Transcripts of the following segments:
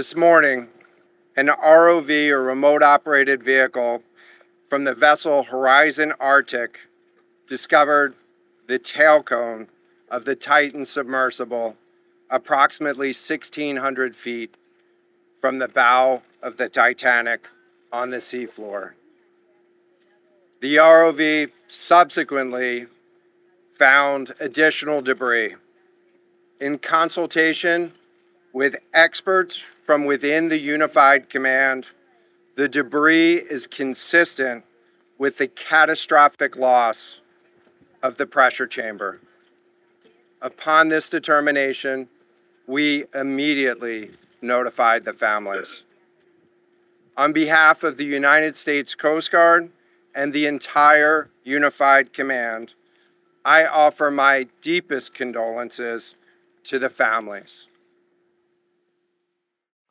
This morning, an ROV or remote operated vehicle from the vessel Horizon Arctic discovered the tail cone of the Titan submersible approximately 1,600 feet from the bow of the Titanic on the seafloor. The ROV subsequently found additional debris. In consultation with experts from within the Unified Command, the debris is consistent with the catastrophic loss of the pressure chamber. Upon this determination, we immediately notified the families. On behalf of the United States Coast Guard and the entire Unified Command, I offer my deepest condolences to the families.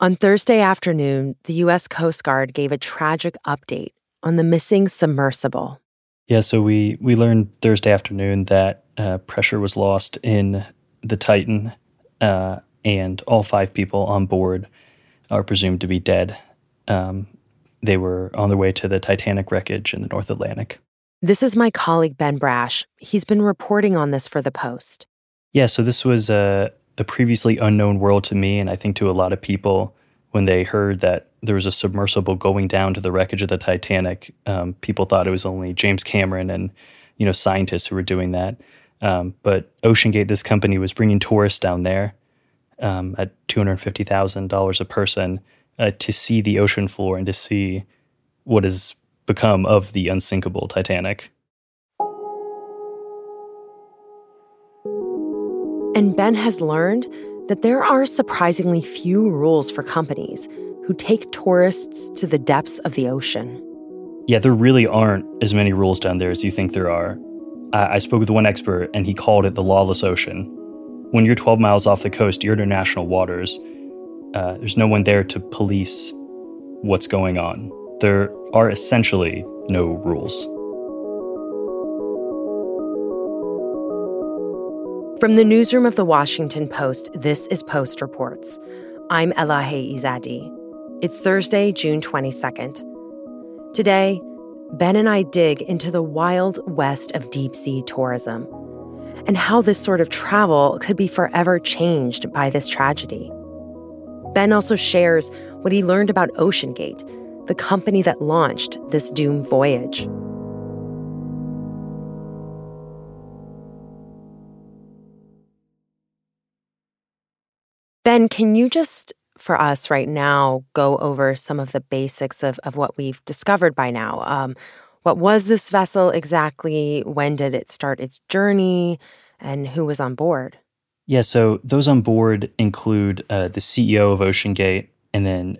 On Thursday afternoon, the U.S. Coast Guard gave a tragic update on the missing submersible. Yeah, so we, we learned Thursday afternoon that uh, pressure was lost in the Titan, uh, and all five people on board are presumed to be dead. Um, they were on their way to the Titanic wreckage in the North Atlantic. This is my colleague Ben Brasch. He's been reporting on this for the Post. Yeah, so this was a, a previously unknown world to me, and I think to a lot of people when they heard that there was a submersible going down to the wreckage of the Titanic. Um, people thought it was only James Cameron and you know scientists who were doing that. Um, but OceanGate, this company, was bringing tourists down there um, at two hundred fifty thousand dollars a person uh, to see the ocean floor and to see what has become of the unsinkable Titanic. And Ben has learned that there are surprisingly few rules for companies who take tourists to the depths of the ocean. Yeah, there really aren't as many rules down there as you think there are. I, I spoke with one expert, and he called it the lawless ocean. When you're 12 miles off the coast, you're in international waters. Uh, there's no one there to police what's going on. There are essentially no rules. From the newsroom of the Washington Post, this is Post Reports. I'm Elahe Izadi. It's Thursday, June 22nd. Today, Ben and I dig into the wild west of deep sea tourism and how this sort of travel could be forever changed by this tragedy. Ben also shares what he learned about OceanGate, the company that launched this doomed voyage. Ben, can you just, for us right now, go over some of the basics of, of what we've discovered by now? Um, what was this vessel exactly? When did it start its journey? And who was on board? Yeah, so those on board include uh, the CEO of OceanGate and then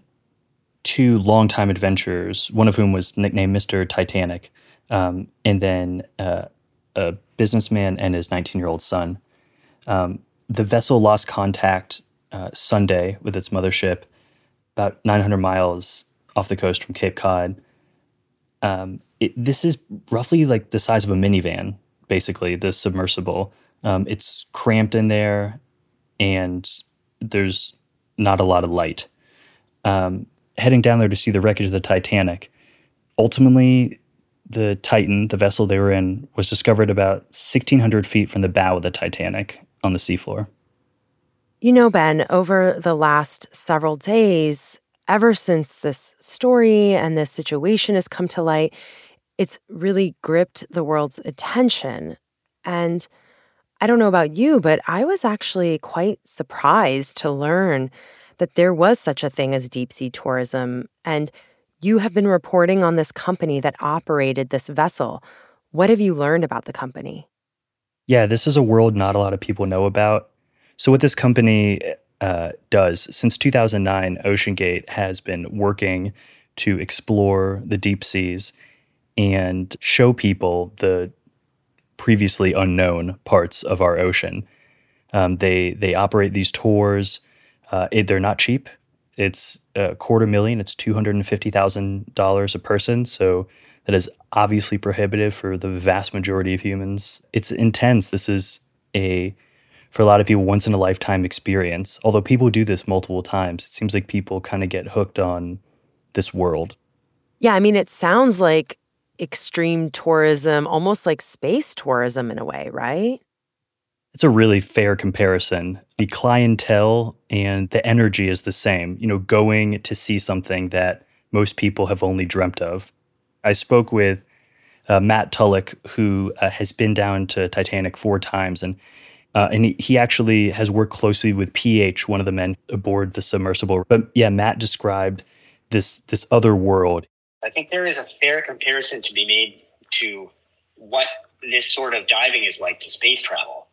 two longtime adventurers, one of whom was nicknamed Mr. Titanic, um, and then uh, a businessman and his 19 year old son. Um, the vessel lost contact uh, Sunday with its mothership, about 900 miles off the coast from Cape Cod. Um, it, this is roughly like the size of a minivan, basically, the submersible. Um, it's cramped in there, and there's not a lot of light. Um, heading down there to see the wreckage of the Titanic. Ultimately, the Titan, the vessel they were in, was discovered about 1,600 feet from the bow of the Titanic on the seafloor. You know, Ben, over the last several days, ever since this story and this situation has come to light, it's really gripped the world's attention. And I don't know about you, but I was actually quite surprised to learn that there was such a thing as deep sea tourism. And you have been reporting on this company that operated this vessel. What have you learned about the company? Yeah, this is a world not a lot of people know about. So, what this company uh, does since 2009, OceanGate has been working to explore the deep seas and show people the previously unknown parts of our ocean. Um, they they operate these tours. Uh, it, they're not cheap. It's a quarter million. It's two hundred and fifty thousand dollars a person. So that is obviously prohibitive for the vast majority of humans. It's intense. This is a for a lot of people once in a lifetime experience. Although people do this multiple times, it seems like people kind of get hooked on this world. Yeah, I mean, it sounds like extreme tourism, almost like space tourism in a way, right? It's a really fair comparison. The clientele and the energy is the same. You know, going to see something that most people have only dreamt of. I spoke with uh, Matt Tulloch, who uh, has been down to Titanic four times, and uh, and he, he actually has worked closely with PH, one of the men aboard the submersible. But yeah, Matt described this this other world. I think there is a fair comparison to be made to what this sort of diving is like to space travel,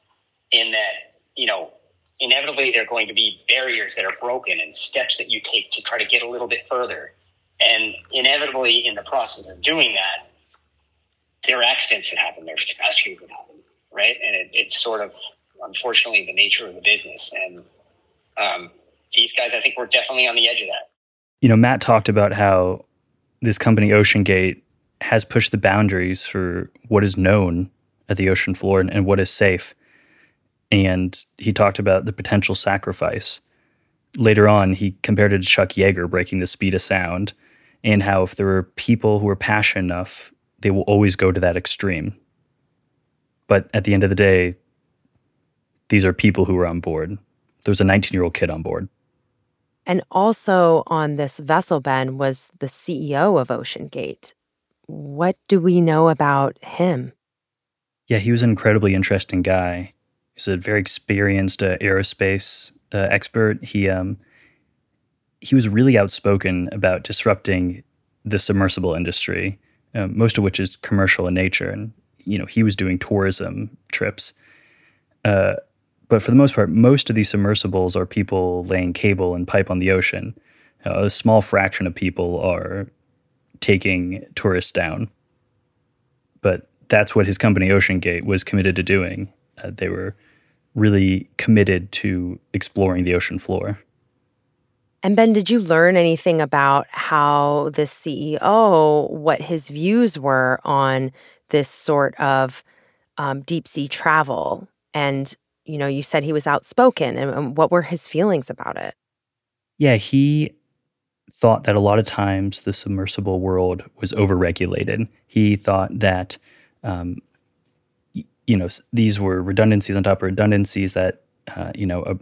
in that you know inevitably there are going to be barriers that are broken and steps that you take to try to get a little bit further, and inevitably in the process of doing that there are accidents that happen, there's catastrophes that happen, right? And it, it's sort of unfortunately the nature of the business. And um, these guys, I think, were definitely on the edge of that. You know, Matt talked about how this company, OceanGate, has pushed the boundaries for what is known at the ocean floor and, and what is safe. And he talked about the potential sacrifice. Later on, he compared it to Chuck Yeager breaking the speed of sound, and how if there are people who are passionate enough they will always go to that extreme. But at the end of the day, these are people who were on board. There was a 19 year old kid on board. And also on this vessel, Ben, was the CEO of OceanGate. What do we know about him? Yeah, he was an incredibly interesting guy. He's a very experienced uh, aerospace uh, expert. He um, he was really outspoken about disrupting the submersible industry um, most of which is commercial in nature. And you know, he was doing tourism trips. Uh, but for the most part, most of these submersibles are people laying cable and pipe on the ocean. A small fraction of people are taking tourists down. But that's what his company OceanGate was committed to doing. Uh, they were really committed to exploring the ocean floor. And Ben, did you learn anything about how the CEO, what his views were on this sort of um, deep sea travel? And, you know, you said he was outspoken. And, and what were his feelings about it? Yeah, he thought that a lot of times the submersible world was overregulated. He thought that, um, you know, these were redundancies on top of redundancies that, uh, you know, a,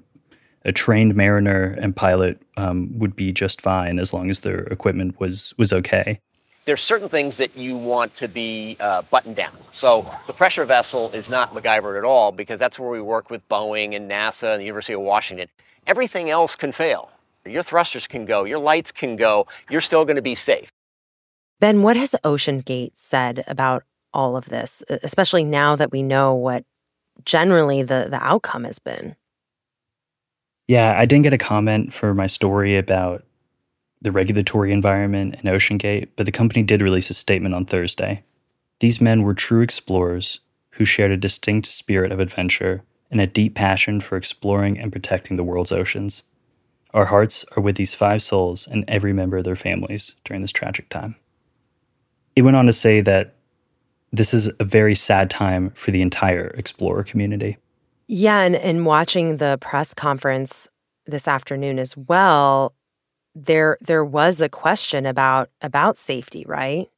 a trained mariner and pilot um, would be just fine as long as their equipment was was okay. There's certain things that you want to be uh, buttoned down. So the pressure vessel is not MacGyver at all because that's where we work with Boeing and NASA and the University of Washington. Everything else can fail. Your thrusters can go, your lights can go. You're still going to be safe. Ben, what has OceanGate said about all of this, especially now that we know what generally the, the outcome has been? Yeah, I didn't get a comment for my story about the regulatory environment and OceanGate, but the company did release a statement on Thursday. These men were true explorers who shared a distinct spirit of adventure and a deep passion for exploring and protecting the world's oceans. Our hearts are with these five souls and every member of their families during this tragic time. It went on to say that this is a very sad time for the entire explorer community. Yeah, and, and watching the press conference this afternoon as well, there there was a question about about safety, right?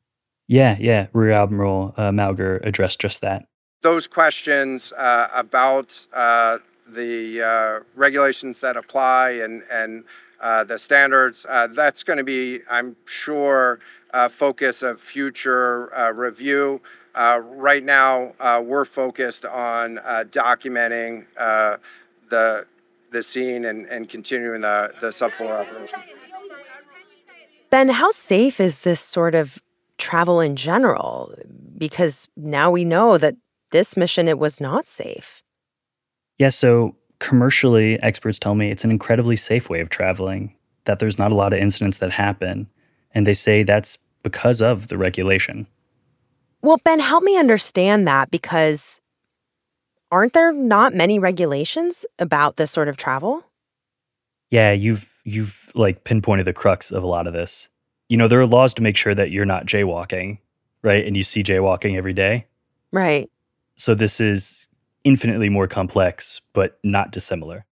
Yeah, yeah. Rear Admiral uh, Mauger addressed just that. Those questions uh, about uh, the uh, regulations that apply and and uh, the standards, uh, that's going to be, I'm sure, a focus of future review. Uh, right now, uh, we're focused on uh, documenting uh, the the scene and, and continuing the, the subfloor operation. Ben, how safe is this sort of travel in general? Because now we know that this mission it was not safe. Yeah, so commercially, experts tell me it's an incredibly safe way of traveling. That there's not a lot of incidents that happen, and they say that's because of the regulation. Well, Ben, help me understand that because aren't there not many regulations about this sort of travel? Yeah, you've you've like pinpointed the crux of a lot of this. You know, there are laws to make sure that you're not jaywalking, right? And you see jaywalking every day. Right. So this is infinitely more complex, but not dissimilar.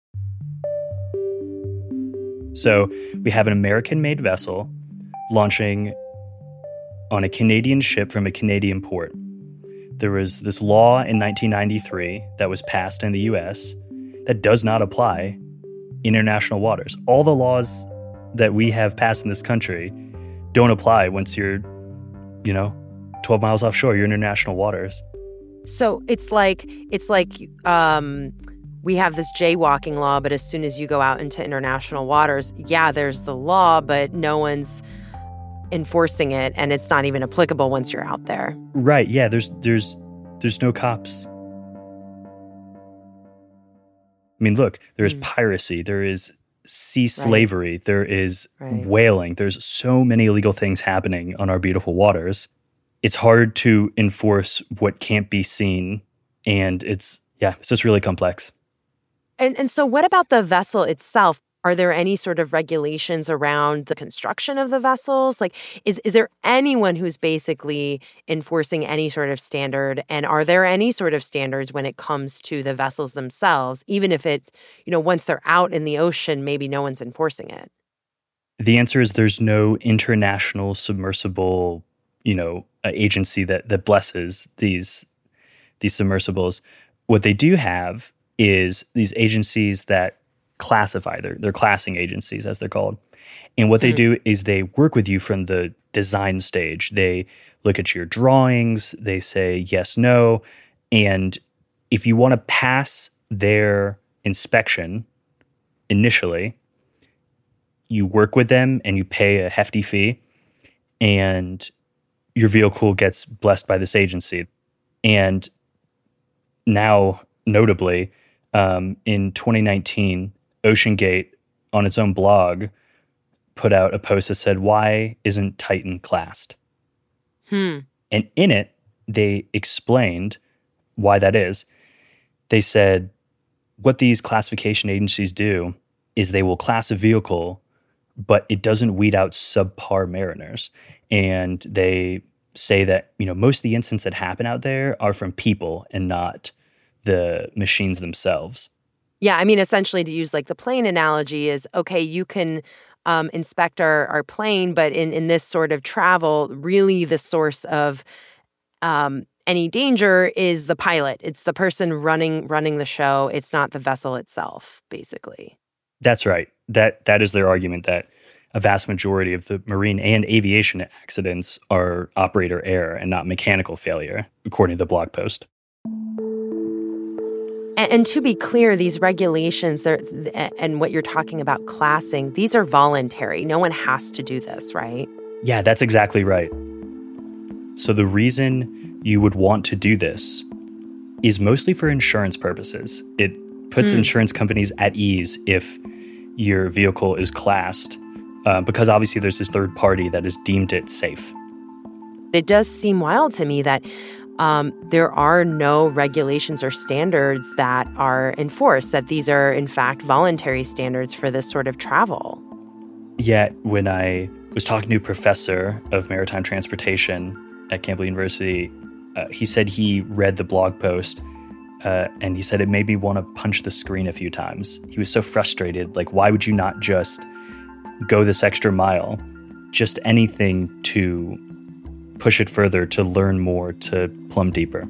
So we have an American made vessel launching on a Canadian ship from a Canadian port. There was this law in 1993 that was passed in the US that does not apply international waters. All the laws that we have passed in this country don't apply once you're, you know, 12 miles offshore, you're in international waters. So it's like it's like um, we have this jaywalking law, but as soon as you go out into international waters, yeah, there's the law, but no one's enforcing it, and it's not even applicable once you're out there. Right? Yeah. There's there's there's no cops. I mean, look, there is Mm. piracy, there is sea slavery, there is Right. whaling. There's so many illegal things happening on our beautiful waters. It's hard to enforce what can't be seen, and it's yeah, it's just really complex. And and so what about the vessel itself? Are there any sort of regulations around the construction of the vessels? Like is is there anyone who's basically enforcing any sort of standard and are there any sort of standards when it comes to the vessels themselves even if it's, you know, once they're out in the ocean maybe no one's enforcing it? The answer is there's no international submersible, you know, uh, agency that that blesses these these submersibles. What they do have is these agencies that classify. They're they're classing agencies as they're called. And what they Hmm. do is they work with you from the design stage. They look at your drawings, they say yes, no, and if you want to pass their inspection initially, you work with them and you pay a hefty fee and your vehicle gets blessed by this agency and now notably um, in 2019 oceangate on its own blog put out a post that said why isn't titan classed? Hmm. and in it they explained why that is. They said what these classification agencies do is they will class a vehicle but it doesn't weed out subpar mariners. And they say that you know most of the incidents that happen out there are from people and not the machines themselves Yeah, I mean, essentially, to use like the plane analogy is okay. You can um, inspect our our plane, but in in this sort of travel, really, the source of um, any danger is the pilot. It's the person running running the show. It's not the vessel itself, basically. that's right that that is their argument that a vast majority of the marine and aviation accidents are operator error and not mechanical failure according to the blog post And, to be clear, these regulations, and what you're talking about classing, these are voluntary. No one has to do this, right? Yeah, that's exactly right. So, the reason you would want to do this is mostly for insurance purposes. It puts Hmm. insurance companies at ease if your vehicle is classed, uh, because obviously there's this third party that has deemed it safe. It does seem wild to me that um, there are no regulations or standards that are enforced, that these are, in fact, voluntary standards for this sort of travel. Yet, when I was talking to a professor of maritime transportation at Campbell University, uh, he said he read the blog post uh, and he said it made me want to punch the screen a few times. He was so frustrated. Like, why would you not just go this extra mile? Just anything to push it further, to learn more, to plumb deeper.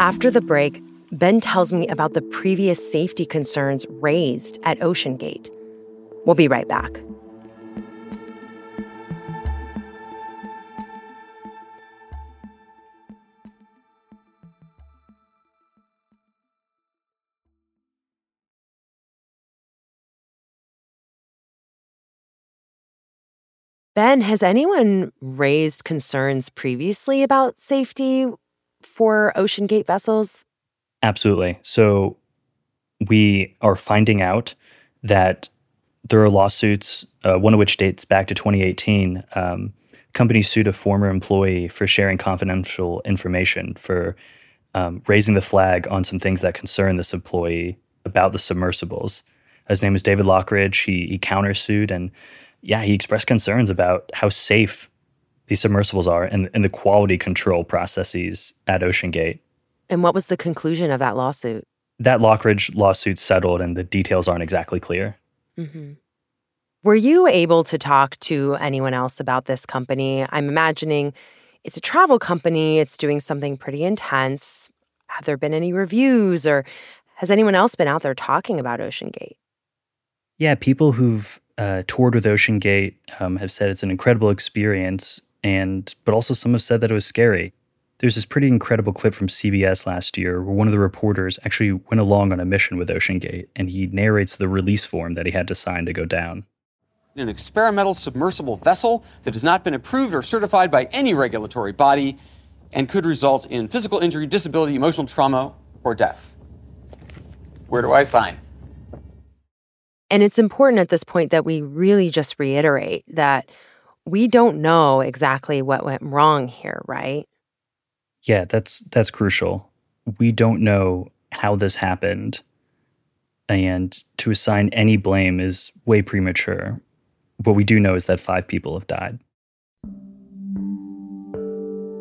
After the break, Ben tells me about the previous safety concerns raised at OceanGate. We'll be right back. Ben, has anyone raised concerns previously about safety for OceanGate vessels? Absolutely. So we are finding out that there are lawsuits, uh, one of which dates back to 2018. Um, company sued a former employee for sharing confidential information for um, raising the flag on some things that concern this employee about the submersibles. His name is David Lochridge. He, he countersued and yeah, he expressed concerns about how safe these submersibles are and, and the quality control processes at OceanGate. And what was the conclusion of that lawsuit? That Lochridge lawsuit settled, and the details aren't exactly clear. Mm-hmm. Were you able to talk to anyone else about this company? I'm imagining it's a travel company, it's doing something pretty intense. Have there been any reviews or has anyone else been out there talking about OceanGate? Yeah, people who've uh, toured with OceanGate um, have said it's an incredible experience, and but also some have said that it was scary. There's this pretty incredible clip from CBS last year where one of the reporters actually went along on a mission with OceanGate, and he narrates the release form that he had to sign to go down. An experimental submersible vessel that has not been approved or certified by any regulatory body and could result in physical injury, disability, emotional trauma, or death. Where do I sign? And it's important at this point that we really just reiterate that we don't know exactly what went wrong here, right? Yeah, that's that's crucial. We don't know how this happened. And to assign any blame is way premature. What we do know is that 5 people have died.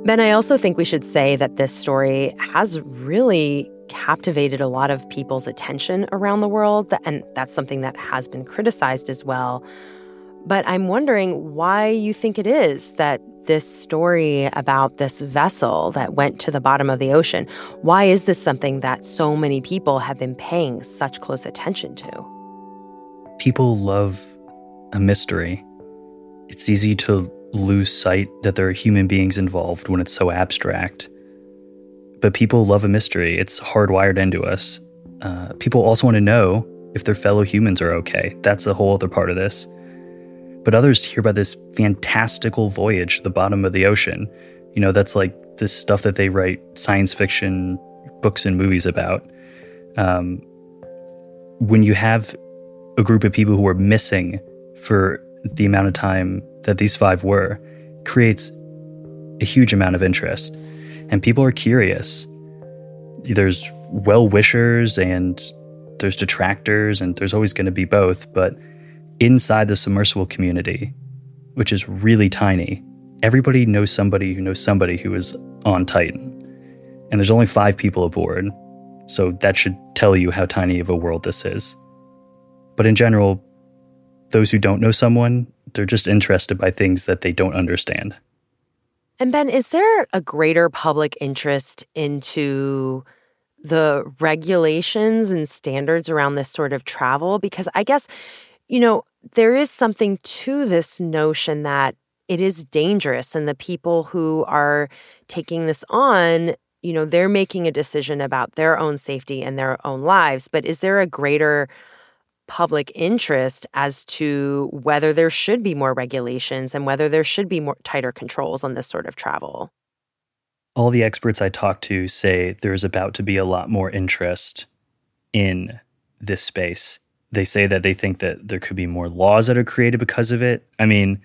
Ben, I also think we should say that this story has really captivated a lot of people's attention around the world, and that's something that has been criticized as well. But I'm wondering why you think it is that this story about this vessel that went to the bottom of the ocean, why is this something that so many people have been paying such close attention to? People love a mystery. It's easy to lose sight that there are human beings involved when it's so abstract. But people love a mystery, it's hardwired into us. Uh, people also want to know if their fellow humans are okay. That's a whole other part of this. But others hear about this fantastical voyage to the bottom of the ocean. You know, that's like this stuff that they write science fiction books and movies about. Um, when you have a group of people who are missing for the amount of time that these five were creates a huge amount of interest. And people are curious. There's well wishers and there's detractors, and there's always going to be both. But inside the submersible community, which is really tiny, everybody knows somebody who knows somebody who is on Titan. And there's only five people aboard. So that should tell you how tiny of a world this is. But in general, those who don't know someone, they're just interested by things that they don't understand. And Ben, is there a greater public interest into the regulations and standards around this sort of travel? Because I guess, you know, there is something to this notion that it is dangerous and the people who are taking this on you know they're making a decision about their own safety and their own lives but is there a greater public interest as to whether there should be more regulations and whether there should be more tighter controls on this sort of travel. All the experts I talk to say there's about to be a lot more interest in this space. They say that they think that there could be more laws that are created because of it. I mean,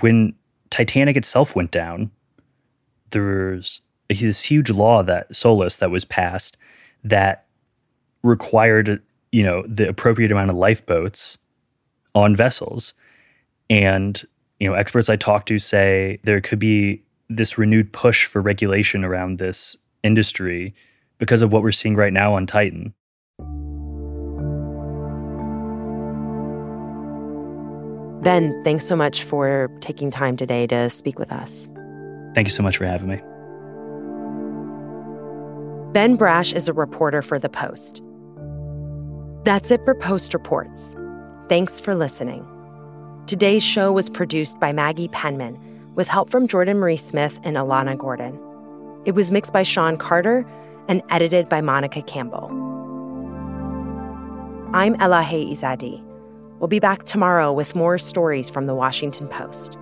when Titanic itself went down, there was this huge law that SOLAS that was passed that required you know the appropriate amount of lifeboats on vessels. And you know experts i talk to say there could be this renewed push for regulation around this industry because of what we're seeing right now on titan. Ben thanks so much for taking time today to speak with us. Thank you so much for having me. Ben Brasch is a reporter for the post that's it for Post Reports. Thanks for listening. Today's show was produced by Maggie Penman with help from Jordan Marie Smith and Alana Gordon. It was mixed by Sean Carter and edited by Monica Campbell. I'm Elahe Izadi. We'll be back tomorrow with more stories from the Washington Post.